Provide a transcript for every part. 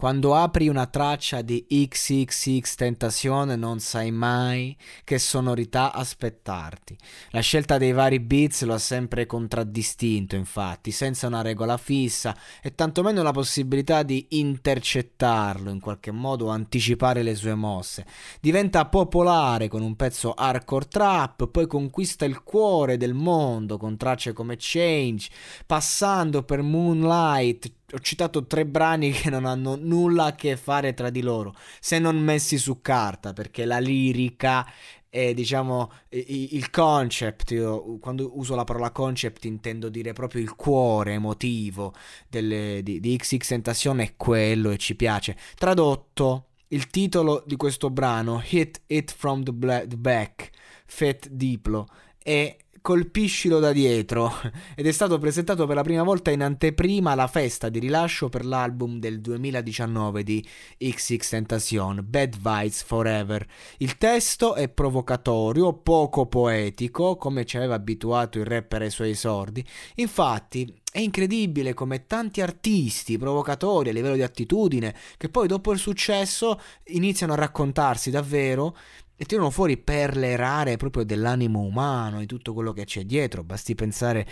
Quando apri una traccia di XXX Tentazione non sai mai che sonorità aspettarti. La scelta dei vari beats lo ha sempre contraddistinto, infatti, senza una regola fissa e tantomeno la possibilità di intercettarlo in qualche modo o anticipare le sue mosse. Diventa popolare con un pezzo hardcore trap, poi conquista il cuore del mondo con tracce come Change, passando per Moonlight, ho citato tre brani che non hanno nulla a che fare tra di loro, se non messi su carta, perché la lirica e diciamo il concept, io quando uso la parola concept intendo dire proprio il cuore emotivo delle, di, di XX Tentacion è quello e ci piace. Tradotto, il titolo di questo brano, Hit It From The, Black, Fat Diplo, è Colpiscilo da dietro ed è stato presentato per la prima volta in anteprima alla festa di rilascio per l'album del 2019 di XX Tentacion, Bad Vibes Forever. Il testo è provocatorio, poco poetico, come ci aveva abituato il rapper ai suoi esordi. Infatti, è incredibile come tanti artisti provocatori a livello di attitudine, che poi dopo il successo iniziano a raccontarsi davvero e tirano fuori perle rare proprio dell'animo umano, di tutto quello che c'è dietro. Basti pensare,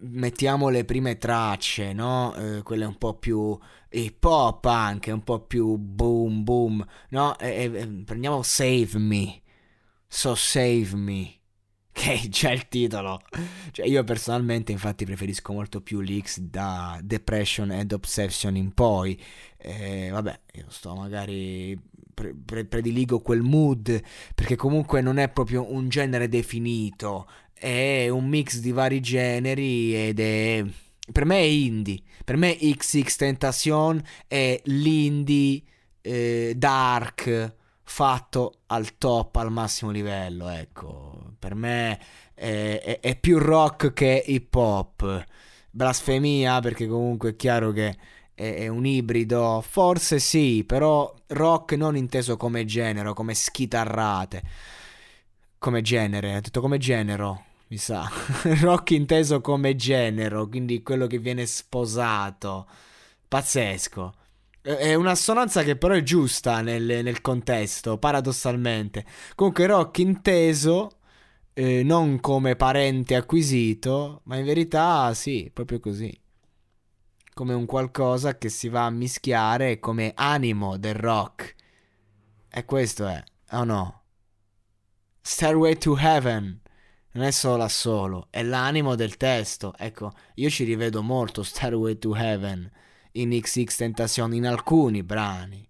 mettiamo le prime tracce, no? Eh, quelle un po' più hip hop anche, un po' più boom boom, no? E, e, prendiamo Save Me, So Save Me. Che è già il titolo. Cioè, io personalmente, infatti, preferisco molto più l'X da Depression ed Obsession in poi. Eh, vabbè, io sto magari pre- pre- prediligo quel mood perché comunque non è proprio un genere definito, è un mix di vari generi ed è per me è indie, per me XX Tentacion è l'indie eh, dark fatto al top, al massimo livello, ecco, per me è, è, è più rock che hip hop, blasfemia perché comunque è chiaro che è, un ibrido? Forse sì, però rock non inteso come genere, come schitarrate. Come genere, ho detto come genero, mi sa. rock inteso come genero, quindi quello che viene sposato. Pazzesco. È un'assonanza che però è giusta nel, nel contesto, paradossalmente. Comunque rock inteso eh, non come parente acquisito, ma in verità sì, proprio così come un qualcosa che si va a mischiare come animo del rock. E questo è, o oh no? Stairway to Heaven non è solo assolo, è l'animo del testo. Ecco, io ci rivedo molto Stairway to Heaven in XX Tentacion in alcuni brani.